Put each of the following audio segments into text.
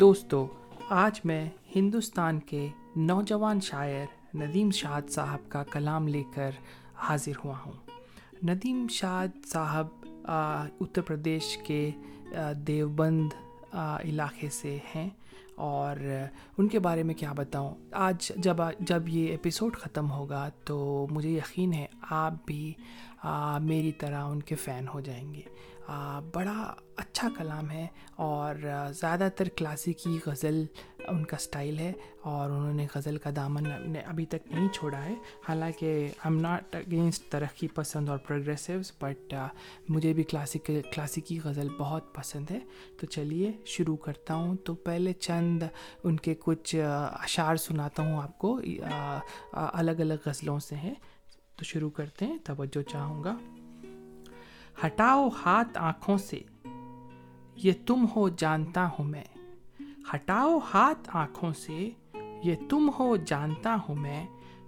دوستو، آج میں ہندوستان کے نوجوان شاعر ندیم شاد صاحب کا کلام لے کر حاضر ہوا ہوں۔ ندیم شاد صاحب اتر پردیش کے دیوبند علاقے سے ہیں اور ان کے بارے میں کیا بتاؤں۔ آج جب جب یہ ایپیسوڈ ختم ہوگا تو مجھے یقین ہے آپ بھی میری طرح ان کے فین ہو جائیں گے۔ بڑا اچھا کلام ہے اور زیادہ تر کلاسیکی غزل ان کا اسٹائل ہے اور انہوں نے غزل کا دامن نے ابھی تک نہیں چھوڑا ہے۔ حالانکہ آئی ایم ناٹ اگینسٹ ترقی پسند اور پروگریسوز بٹ مجھے بھی کلاسیک، کلاسیکی غزل بہت پسند ہے۔ تو چلیے، شروع کرتا ہوں۔ تو پہلے چند ان کے کچھ اشعار سناتا ہوں آپ کو۔ الگ الگ غزلوں سے ہیں۔ تو شروع کرتے ہیں۔ توجہ چاہوں گا۔ ہٹاؤ ہاتھ آنکھوں سے۔ یہ تم ہو جانتا ہوں میں۔ ہٹاؤ ہاتھ آنکھوں سے۔ یہ تم ہو جانتا ہوں میں۔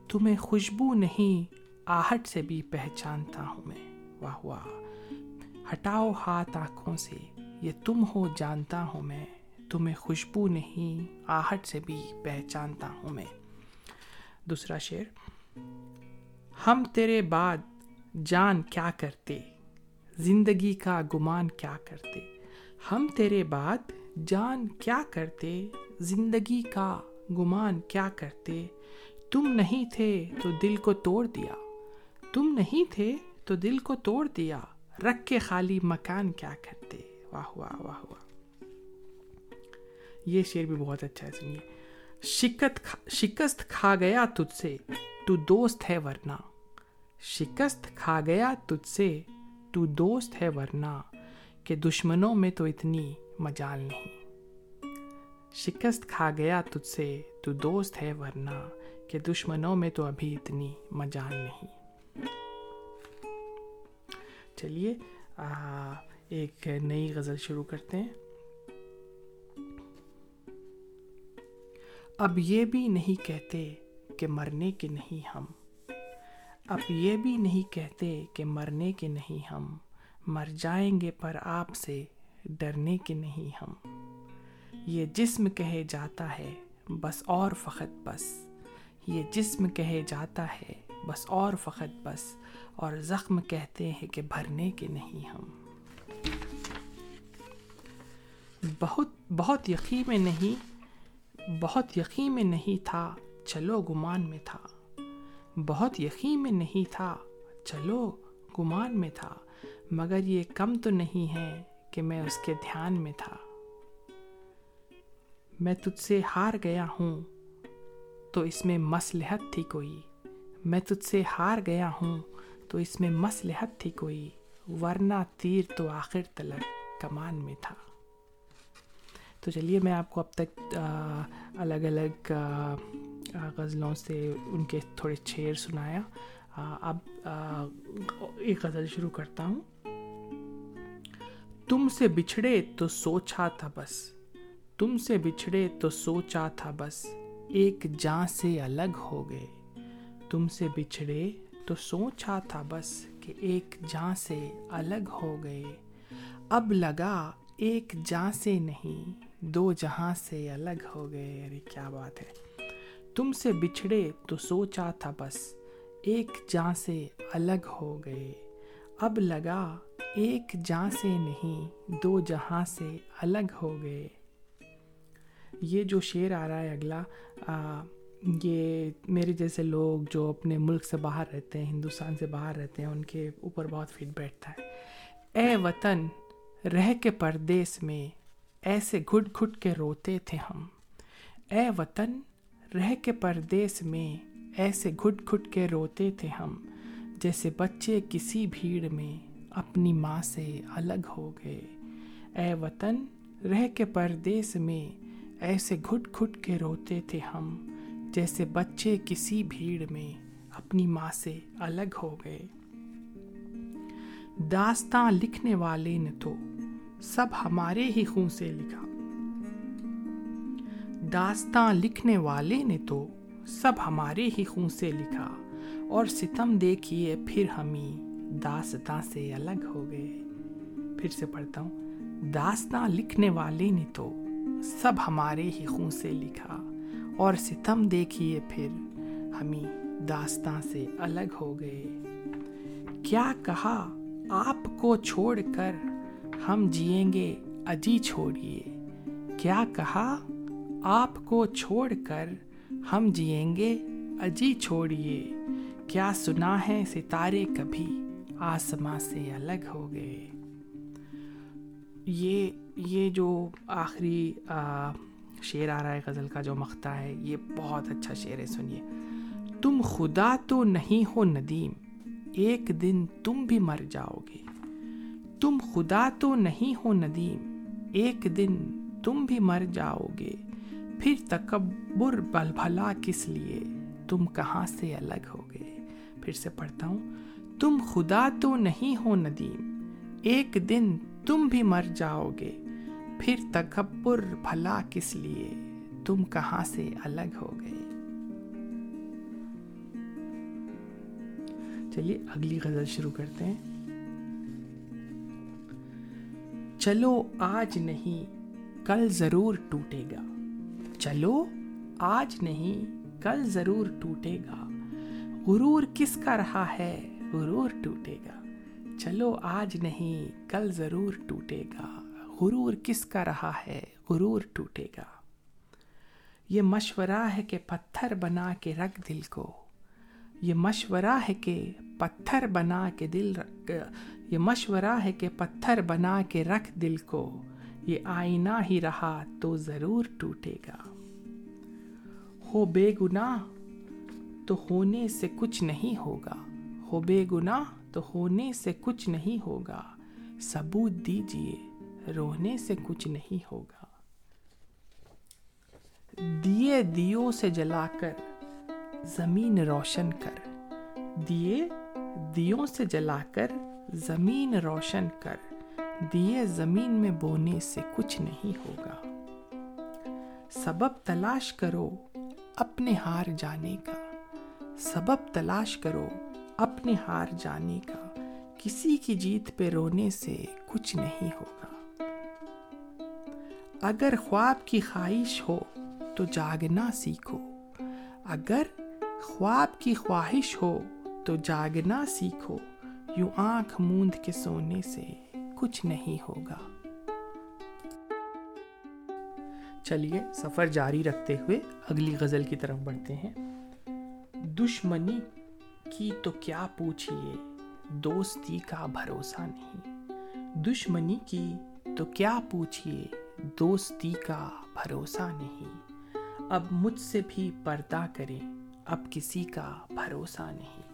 تمہیں خوشبو نہیں، آہٹ سے بھی پہچانتا ہوں میں۔ واہ واہ۔ ہٹاؤ ہاتھ آنکھوں سے۔ یہ تم ہو جانتا ہوں میں۔ تمہیں خوشبو نہیں، آہٹ سے بھی پہچانتا ہوں میں۔ دوسرا شعر۔ ہم تیرے بعد جان کیا کرتے؟ زندگی کا گمان کیا کرتے؟ ہم تیرے بعد جان کیا کرتے؟ زندگی کا گمان کیا کرتے؟ تم نہیں تھے تو دل کو توڑ دیا۔ تم نہیں تھے تو دل کو توڑ دیا۔ رکھ کے خالی مکان کیا کرتے؟ واہ واہ واہ واہ۔ یہ شعر بھی بہت اچھا ہے، سنیے۔ شکت شکست کھا گیا تجھ سے، تو دوست ہے ورنہ۔ شکست کھا گیا تجھ سے تو دوست ہے ورنہ کہ دشمنوں میں تو اتنی مجال نہیں۔ شکست کھا گیا تجھ سے، تو دوست ہے ورنہ کہ دشمنوں میں تو ابھی اتنی مجال نہیں۔ چلیے ایک نئی غزل شروع کرتے ہیں۔ اب یہ بھی نہیں کہتے کہ مرنے کے نہیں ہم۔ اب یہ بھی نہیں کہتے کہ مرنے کے نہیں ہم، مر جائیں گے پر آپ سے ڈرنے کے نہیں ہم۔ یہ جسم کہے جاتا ہے، بس اور فقط بس۔ یہ جسم کہے جاتا ہے، بس اور فقط بس۔ اور زخم کہتے ہیں کہ بھرنے کے نہیں ہم۔ بہت بہت یقین میں نہیں، بہت یقین میں نہیں تھا، چلو گمان میں تھا۔ بہت یقین میں نہیں تھا۔ چلو، گمان میں تھا، مگر یہ کم تو نہیں ہے کہ میں اس کے دھیان میں تھا۔ میں تجھ سے ہار گیا ہوں، تو اس میں مصلحت تھی کوئی۔ میں تجھ سے ہار گیا ہوں، تو اس میں مصلحت تھی کوئی۔ ورنہ تیر تو آخر تلک کمان میں تھا۔ تو چلیے، میں آپ کو اب تک الگ الگ غزلوں سے ان کے تھوڑے شعر سنایا۔ اب ایک غزل شروع کرتا ہوں۔ تم سے بچھڑے تو سوچا تھا بس۔ تم سے بچھڑے تو سوچا تھا بس۔ ایک جاں سے الگ ہو گئے۔ تم سے بچھڑے تو سوچا تھا بس کہ ایک جاں سے الگ ہو گئے۔ اب لگا ایک جاں سے نہیں، دو جہاں سے الگ ہو گئے۔ ارے، کیا بات ہے۔ تم سے بچھڑے تو سوچا تھا بس، ایک جاں سے الگ ہو گئے۔ اب لگا ایک جاں سے نہیں، دو جہاں سے الگ ہو گئے۔ یہ جو شعر آ رہا ہے اگلا یہ میرے جیسے لوگ جو اپنے ملک سے باہر رہتے ہیں، ہندوستان سے باہر رہتے ہیں، ان کے اوپر بہت فٹ بیٹھتا ہے۔ اے وطن، رہ کے پردیس میں ایسے گھٹ گھٹ کے روتے تھے ہم۔ اے وطن رہ کے پردیس میں ایسے گھٹ گھٹ کے روتے تھے ہم، جیسے بچے کسی بھیڑ میں اپنی ماں سے الگ ہو گئے۔ اے وطن، رہ کے پردیس میں ایسے گھٹ گھٹ کے روتے تھے ہم، جیسے بچے کسی بھیڑ میں اپنی ماں سے الگ ہو گئے۔ داستان لکھنے والے نے تو سب ہمارے ہی خون سے لکھا۔ داستان لکھنے والے نے تو سب ہمارے ہی خون سے لکھا اور ستم دیکھیے پھر ہمیں داستان سے الگ ہو گئے۔ پھر سے پڑھتا ہوں۔ داستان لکھنے والے نے تو سب ہمارے ہی خون سے لکھا اور ستم دیکھیے پھر ہمیں داستان سے الگ ہو گئے۔ کیا کہا آپ کو چھوڑ کر ہم جئیں گے؟ اجی چھوڑیے۔ کیا کہا آپ کو چھوڑ کر ہم جئیں گے؟ اجی چھوڑیے۔ کیا سنا ہے ستارے کبھی؟ آسماں سے الگ ہو گئے۔ یہ یہ جو آخری شعر آ رہا ہے غزل کا جو مختہ ہے، یہ بہت اچھا شعر ہے، سنیے۔ تم خدا تو نہیں ہو ندیم، ایک دن تم بھی مر جاؤ گے۔ تم خدا تو نہیں ہو ندیم، ایک دن تم بھی مر جاؤ گے۔ پھر تکبر بل بھلا کس لیے؟ تم کہاں سے الگ ہو گئے؟ پھر سے پڑھتا ہوں، تم خدا تو نہیں ہو ندیم، ایک دن تم بھی مر جاؤ گے۔ پھر تکبر بھلا کس لیے؟ تم کہاں سے الگ ہو گئے؟ چلیے، اگلی غزل شروع کرتے ہیں۔ چلو، آج نہیں، کل ضرور ٹوٹے گا۔ چلو، آج نہیں، کل ضرور ٹوٹے گا۔ غرور کس کا رہا ہے؟ غرور ٹوٹے گا۔ چلو، آج نہیں، کل ضرور ٹوٹے گا۔ غرور کس کا رہا ہے؟ غرور ٹوٹے گا۔ یہ مشورہ ہے کہ پتھر بنا کے رکھ دل کو۔ یہ مشورہ ہے کہ پتھر بنا کے دل رکھ، یہ مشورہ ہے کہ پتھر بنا کے رکھ دل کو۔ یہ آئینہ ہی رہا تو ضرور ٹوٹے گا۔ ہو بے گناہ، تو ہونے سے کچھ نہیں ہوگا۔ ہو بے گناہ، تو ہونے سے کچھ نہیں ہوگا۔ ثبوت دیجیے رونے سے کچھ نہیں ہوگا۔ دیے دیو سے جلا کر، زمین روشن کر۔ دیے دیوں سے جلا کر، زمین روشن کر۔ دیے زمین میں بونے سے کچھ نہیں ہوگا۔ سبب تلاش کرو اپنے ہار جانے کا۔ سبب تلاش کرو اپنے ہار جانے کا۔ کسی کی جیت پہ رونے سے کچھ نہیں ہوگا۔ اگر خواب کی خواہش ہو تو جاگنا سیکھو۔ اگر خواب کی خواہش ہو تو جاگنا سیکھو۔ یوں آنکھ موند کے سونے سے۔ کچھ نہیں ہوگا۔ چلیے، سفر جاری رکھتے ہوئے اگلی غزل کی طرف بڑھتے ہیں۔ دشمنی کی تو کیا پوچھئے؟ دوستی کا بھروسہ نہیں۔ دشمنی کی تو کیا پوچھئے؟ دوستی کا بھروسہ نہیں۔ اب مجھ سے بھی پردہ کرے اب کسی کا بھروسہ نہیں۔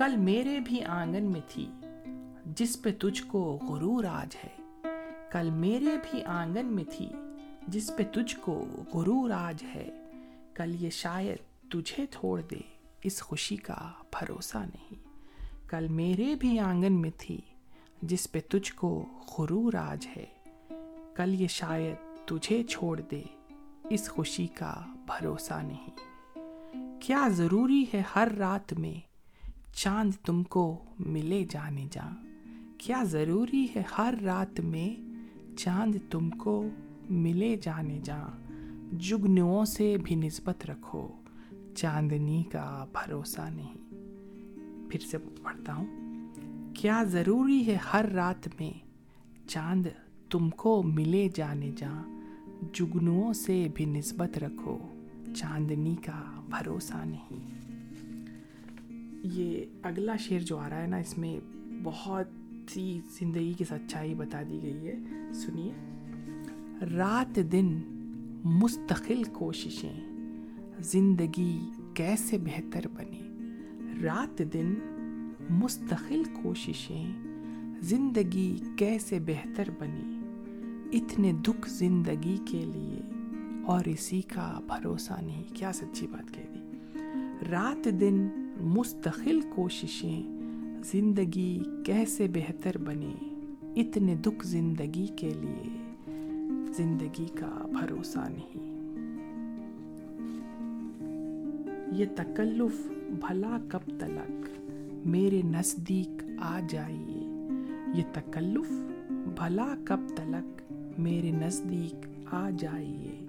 کل میرے بھی آنگن میں تھی، جس پہ تجھ کو غرور آج ہے۔ کل میرے بھی آنگن میں تھی، جس پہ تجھ کو غرور آج ہے۔ کل یہ شاید تجھے چھوڑ دے، اس خوشی کا بھروسہ نہیں۔ کل میرے بھی آنگن میں تھی، جس پہ تجھ کو غرور آج ہے۔ کل یہ شاید تجھے چھوڑ دے، اس خوشی کا بھروسہ نہیں۔ کیا ضروری ہے ہر رات میں چاند تم کو ملے جانے جا۔ کیا ضروری ہے ہر رات میں چاند تم کو ملے جانے جا۔ جگنوں سے بھی نسبت رکھو، چاندنی کا بھروسہ نہیں۔ پھر سے پڑھتا ہوں۔ کیا ضروری ہے ہر رات میں چاند تم کو ملے جانے جا۔ جگنوں سے بھی نسبت رکھو، چاندنی کا بھروسہ نہیں۔ یہ اگلا شعر جو آ رہا ہے نا، اس میں بہت سی زندگی کی سچائی بتا دی گئی ہے۔ سنیے۔ رات دن مستقل کوششیں، زندگی کیسے بہتر بنے رات دن مستقل کوششیں، زندگی کیسے بہتر بنی؟ اتنے دکھ زندگی کے لیے اور اسی کا بھروسہ نہیں۔ کیا سچی بات کہہ دی۔ رات دن مستقل کوششیں زندگی کیسے بہتر بنی اتنے دکھ زندگی کے لیے زندگی کا بھروسہ نہیں۔ یہ تکلف بھلا کب تلک میرے نزدیک آ جائیے۔ یہ تکلف بھلا کب تلک میرے نزدیک آ جائیے۔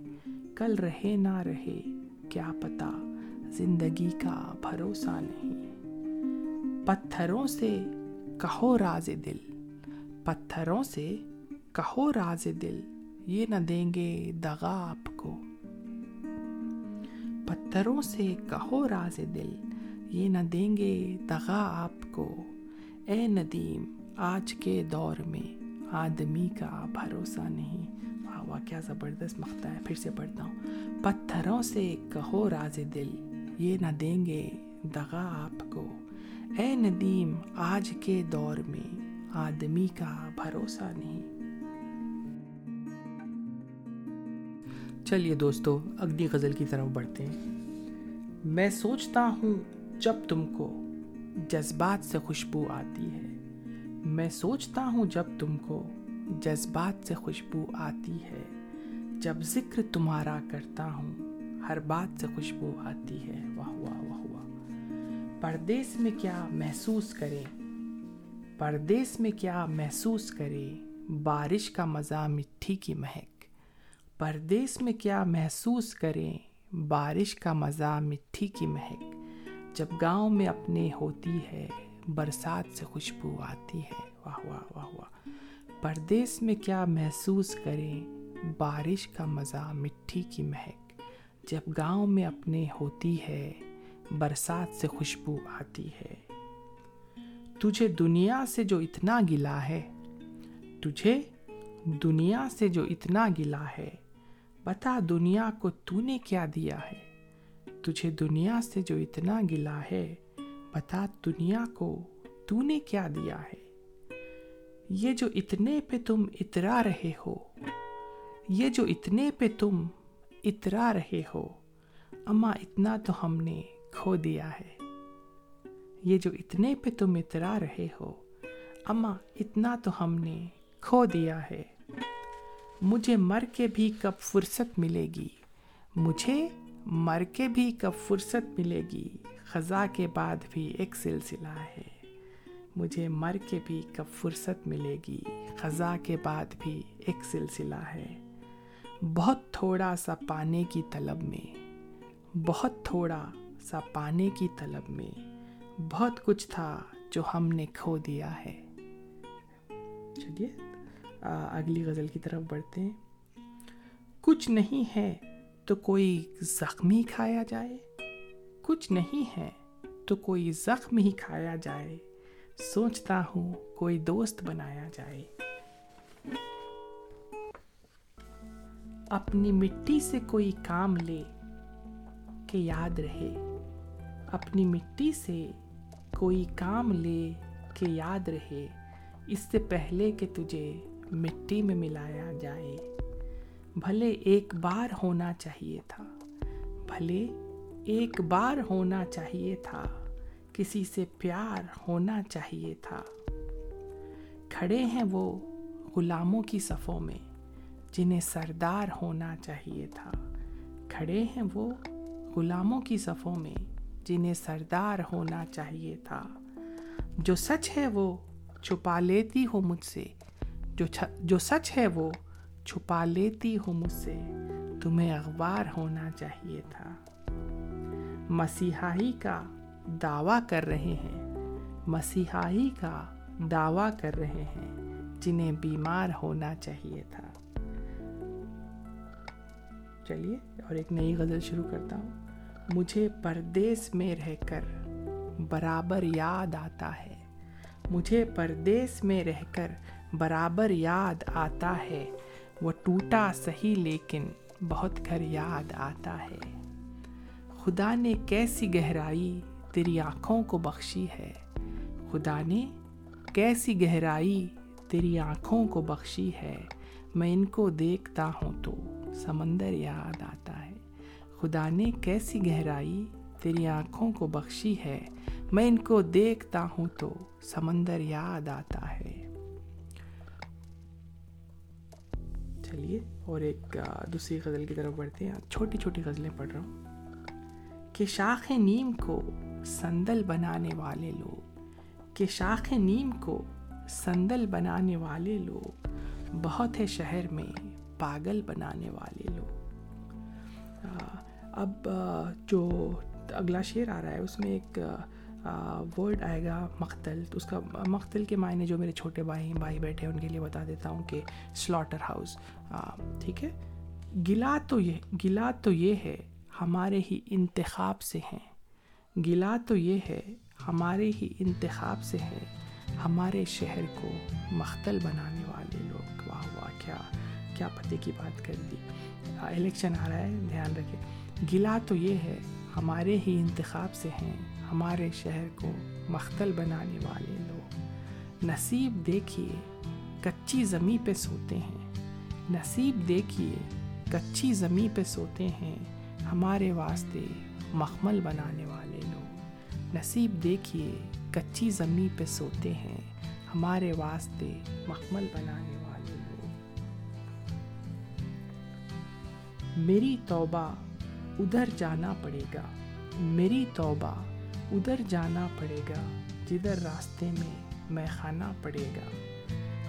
کل رہے نہ رہے کیا پتا۔ زندگی کا بھروسہ نہیں۔ پتھروں سے کہو راز دل۔ پتھروں سے کہو راز دل۔ یہ نہ دیں گے دغا آپ کو۔ پتھروں سے کہو راز دل۔ یہ نہ دیں گے دغا آپ کو۔ اے ندیم، آج کے دور میں آدمی کا بھروسہ نہیں۔ واہ واہ، کیا زبردست مختا ہے۔ پھر سے پڑھتا ہوں۔ پتھروں سے کہو راز دل۔ یہ نہ دیں گے دغا آپ کو۔ اے ندیم، آج کے دور میں آدمی کا بھروسہ نہیں۔ چلیے دوستو، اگلی غزل کی طرف بڑھتے ہیں۔ میں سوچتا ہوں جب تم کو جذبات سے خوشبو آتی ہے۔ میں سوچتا ہوں جب تم کو جذبات سے خوشبو آتی ہے۔ جب ذکر تمہارا کرتا ہوں، ہر بات سے خوشبو آتی ہے۔ پردیس میں کیا محسوس کرے؟ پردیس میں کیا محسوس کرے؟ بارش کا مزہ مٹھی کی مہک۔ پردیس میں کیا محسوس کریں بارش کا مزہ مٹھی کی مہک۔ جب گاؤں میں اپنے ہوتی ہے، برسات سے خوشبو آتی ہے۔ واہ واہ واہ واہ۔ پردیس میں کیا محسوس کریں بارش کا مزہ مٹھی کی مہک۔ جب گاؤں میں اپنے ہوتی ہے برسات سے خوشبو آتی ہے۔ تجھے دنیا سے جو اتنا گلا ہے، تجھے دنیا سے جو اتنا گلا ہے، بتا دنیا کو تو نے کیا دیا ہے۔ تجھے دنیا سے جو اتنا گلا ہے، بتا دنیا کو تو نے کیا دیا ہے۔ یہ جو اتنے پہ تم اترا رہے ہو، یہ جو اتنے پہ تم اترا رہے ہو، اما اتنا تو ہم نے کھو دیا ہے۔ یہ جو اتنے پہ تم اترا رہے ہو، اما اتنا تو ہم نے کھو دیا ہے۔ مجھے مر کے بھی کب فرصت ملے گی۔ مجھے مر کے بھی کب فرصت ملے گی۔ خزاں کے بعد بھی ایک سلسلہ ہے۔ مجھے مر کے بھی کب فرصت ملے گی۔ خزاں کے بعد بھی ایک سلسلہ ہے۔ بہت تھوڑا سا پانے کی طلب میں، بہت تھوڑا سا پانے کی طلب میں بہت کچھ تھا جو ہم نے کھو دیا ہے۔ چلیے اگلی غزل کی طرف بڑھتے ہیں۔ کچھ نہیں ہے تو کوئی زخمی کھایا جائے۔ کچھ نہیں ہے تو کوئی زخم ہی کھایا جائے۔ سوچتا ہوں کوئی دوست بنایا جائے۔ اپنی مٹی سے کوئی کام لے کہ یاد رہے۔ اپنی مٹی سے کوئی کام لے کہ یاد رہے، اس سے پہلے کہ تجھے مٹی میں ملایا جائے۔ بھلے ایک بار ہونا چاہیے تھا، بھلے ایک بار ہونا چاہیے تھا، کسی سے پیار ہونا چاہیے تھا۔ کھڑے ہیں وہ غلاموں کی صفوں میں، جنہیں سردار ہونا چاہیے تھا۔ کھڑے ہیں وہ غلاموں کی صفوں میں جنہیں سردار ہونا چاہیے تھا۔ جو سچ ہے وہ چھپا لیتی ہو مجھ سے۔ جو جو سچ ہے وہ چھپا لیتی ہو مجھ سے۔ تمہیں اخبار ہونا چاہیے تھا۔ مسیحائی کا دعویٰ کر رہے ہیں۔ مسیحائی کا دعویٰ کر رہے ہیں۔ جنہیں بیمار ہونا چاہیے تھا۔ چلیے، اور ایک نئی غزل شروع کرتا ہوں۔ مجھے پردیس میں رہ کر برابر یاد آتا ہے۔ مجھے پردیس میں رہ کر برابر یاد آتا ہے۔ وہ ٹوٹا سہی لیکن بہت گھر یاد آتا ہے۔ خدا نے کیسی گہرائی تیری آنکھوں کو بخشی ہے۔ خدا نے کیسی گہرائی تیری آنکھوں کو بخشی ہے۔ میں ان کو دیکھتا ہوں تو سمندر یاد آتا ہے خدا نے کیسی گہرائی تیری آنکھوں کو بخشی ہے، میں ان کو دیکھتا ہوں تو سمندر یاد آتا ہے۔ چلیے، اور ایک دوسری غزل کی طرف بڑھتے ہیں۔ چھوٹی چھوٹی غزلیں پڑھ رہا ہوں۔ کہ شاخ نیم کو سندل بنانے والے لوگ، کہ شاخ نیم کو سندل بنانے والے لوگ، بہت ہے شہر میں پاگل بنانے والے لوگ۔ اب جو اگلا شعر آ رہا ہے، اس میں ایک ورڈ آئے گا مختل تو اس کا مختل کے معنی جو میرے چھوٹے بھائی بھائی بیٹھے ہیں، ان کے لیے بتا دیتا ہوں کہ سلاٹر ہاؤس ٹھیک ہے؟ گلا تو یہ، گلا تو یہ ہے، ہمارے ہی انتخاب سے ہیں. گلا تو یہ ہے، ہمارے ہی انتخاب سے ہے ہمارے شہر کو مختل بنانے والے لوگ. واہ واہ، کیا کیا پتے کی بات کر دی. الیکشن آ رہا ہے، دھیان رکھے گلا تو یہ ہے، ہمارے ہی انتخاب سے ہیں، ہمارے شہر کو مختل بنانے والے لوگ۔ نصیب دیکھیے، کچی زمیں پہ سوتے ہیں۔ نصیب دیکھیے، کچی زمیں پہ سوتے ہیں۔ ہمارے واسطے مخمل بنانے والے لوگ۔ نصیب دیکھیے، کچی زمیں پہ سوتے ہیں۔ ہمارے واسطے مخمل بنانے والے لوگ۔ میری توبہ ادھر جانا پڑے گا۔ میری توبہ ادھر جانا پڑے گا، جدھر راستے میں میں خانہ پڑے گا۔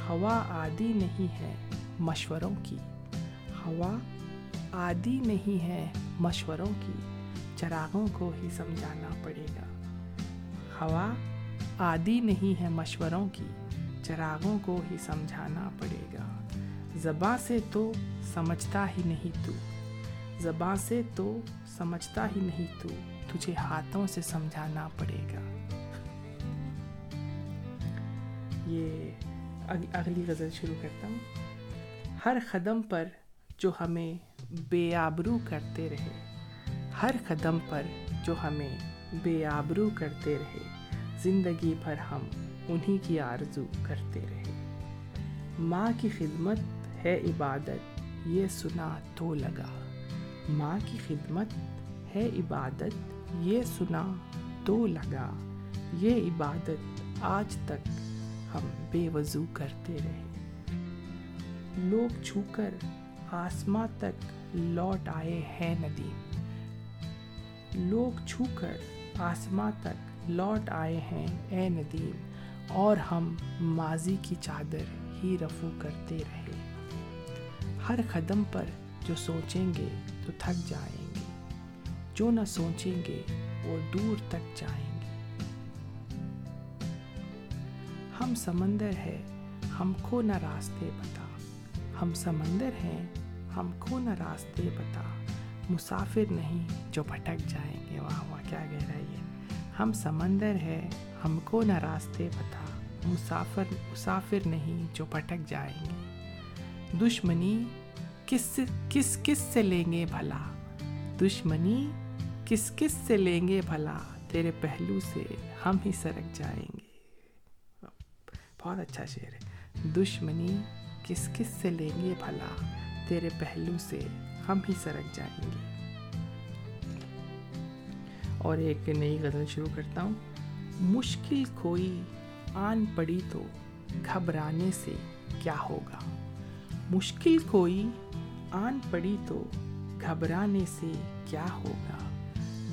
ہوا عادی نہیں ہے مشوروں کی۔ ہوا عادی نہیں ہے مشوروں کی۔ چراغوں کو ہی سمجھانا پڑے گا۔ ہوا عادی نہیں ہے مشوروں کی۔ چراغوں کو ہی سمجھانا پڑے گا۔ زباں سے تو سمجھتا ہی نہیں تو۔ زباں سے تو سمجھتا ہی نہیں تو تجھے ہاتھوں سے سمجھانا پڑے گا۔ یہ اگلی غزل شروع کرتا ہوں۔ ہر قدم پر جو ہمیں بے آبرو کرتے رہے، ہر قدم پر جو ہمیں بے آبرو کرتے رہے، زندگی بھر ہم انہی کی آرزو کرتے رہے۔ ماں کی خدمت ہے عبادت، یہ سنا تو لگا۔ ماں کی خدمت ہے عبادت، یہ سنا تو لگا۔ یہ عبادت آج تک ہم بے وضو کرتے رہے۔ لوگ چھو کر آسماں تک لوٹ آئے ہیں ندیم۔ لوگ چھو کر آسماں تک لوٹ آئے ہیں اے ندیم۔ اور ہم ماضی کی چادر ہی رفو کرتے رہے۔ ہر قدم پر جو سوچیں گے تو تھک جائیں گے۔ جو نہ سوچیں گے وہ دور تک جائیں گے۔ ہم سمندر ہے ہم کو نہ راستے بتا ہم سمندر ہیں، ہم کو نہ راستے بتا مسافر نہیں جو بھٹک جائیں گے۔ واہ واہ، کیا کہہ رہا ہے ہم سمندر ہے ہم کو نہ راستے بتا مسافر مسافر نہیں جو پٹک جائیں گے۔ دشمنی کس کس کس سے لیں گے بھلا؟ دشمنی کس کس سے لیں گے بھلا؟ تیرے پہلو سے ہم ہی سرک جائیں گے۔ بہت اچھا شعر ہے۔ دشمنی کس کس سے لیں گے بھلا؟ تیرے پہلو سے ہم ہی سرک جائیں گے۔ اور ایک نئی غزل شروع کرتا ہوں۔ مشکل کوئی آن پڑی تو گھبرانے سے کیا ہوگا؟ مشکل کوئی آن پڑی تو گھبرانے سے کیا ہوگا؟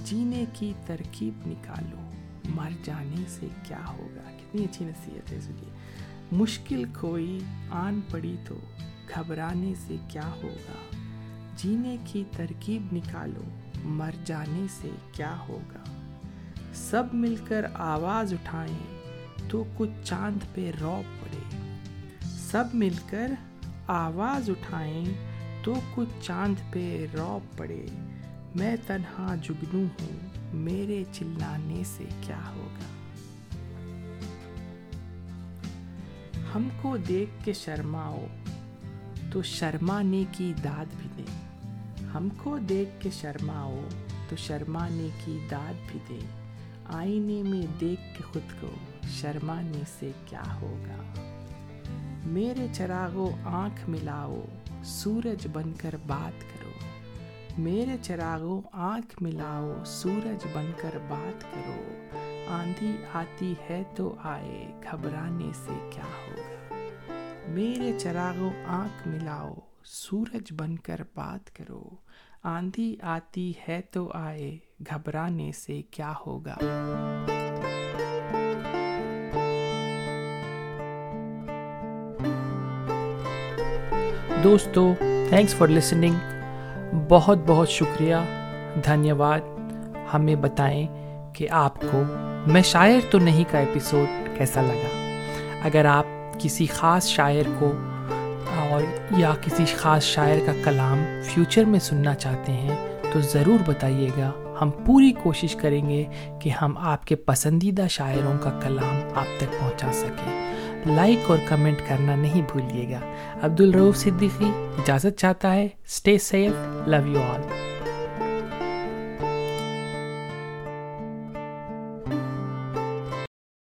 جینے کی ترکیب نکالو، مر جانے سے کیا ہوگا؟ کتنی اچھی نصیحت ہے اس لیے مشکل کوئی آن پڑی تو گھبرانے سے کیا ہوگا؟ جینے کی ترکیب نکالو، مر جانے سے کیا ہوگا؟ سب مل کر آواز اٹھائیں تو کچھ چاند پہ رو پڑے۔ سب مل کر آواز اٹھائیں تو کچھ چاند پہ رو پڑے۔ میں تنہا جگنو ہوں، میرے چلانے سے کیا ہوگا؟ ہم کو دیکھ کے شرماؤ، تو شرمانے کی داد بھی دیں ہم کو دیکھ کے شرماؤ، تو شرمانے کی داد بھی دے۔ آئینے میں دیکھ کے خود کو شرمانے سے کیا ہوگا؟ میرے چراغو آنکھ ملاؤ سورج بن کر بات کرو۔ میرے چراغو آنکھ ملاؤ، سورج بن کر بات کرو۔ آندھی آتی ہے تو آئے، گھبرانے سے کیا ہوگا؟ میرے چراغو آنکھ ملاؤ، سورج بن کر بات کرو۔ آندھی آتی ہے تو آئے، گھبرانے سے کیا ہوگا؟ دوستو تھینکس فار لسننگ بہت بہت شکریہ دھنیہ واد ہمیں بتائیں کہ آپ کو میں شاعر تو نہیں کا ایپیسوڈ کیسا لگا؟ اگر آپ کسی خاص شاعر کو اور یا کسی خاص شاعر کا کلام فیوچر میں سننا چاہتے ہیں، تو ضرور بتائیے گا۔ ہم پوری کوشش کریں گے کہ ہم آپ کے پسندیدہ شاعروں کا کلام آپ تک پہنچا سکیں۔ لائک اور کمنٹ کرنا نہیں بھولیے گا۔ عبد الروف صدیقی، اجازت چاہتا ہے۔ Stay safe love you all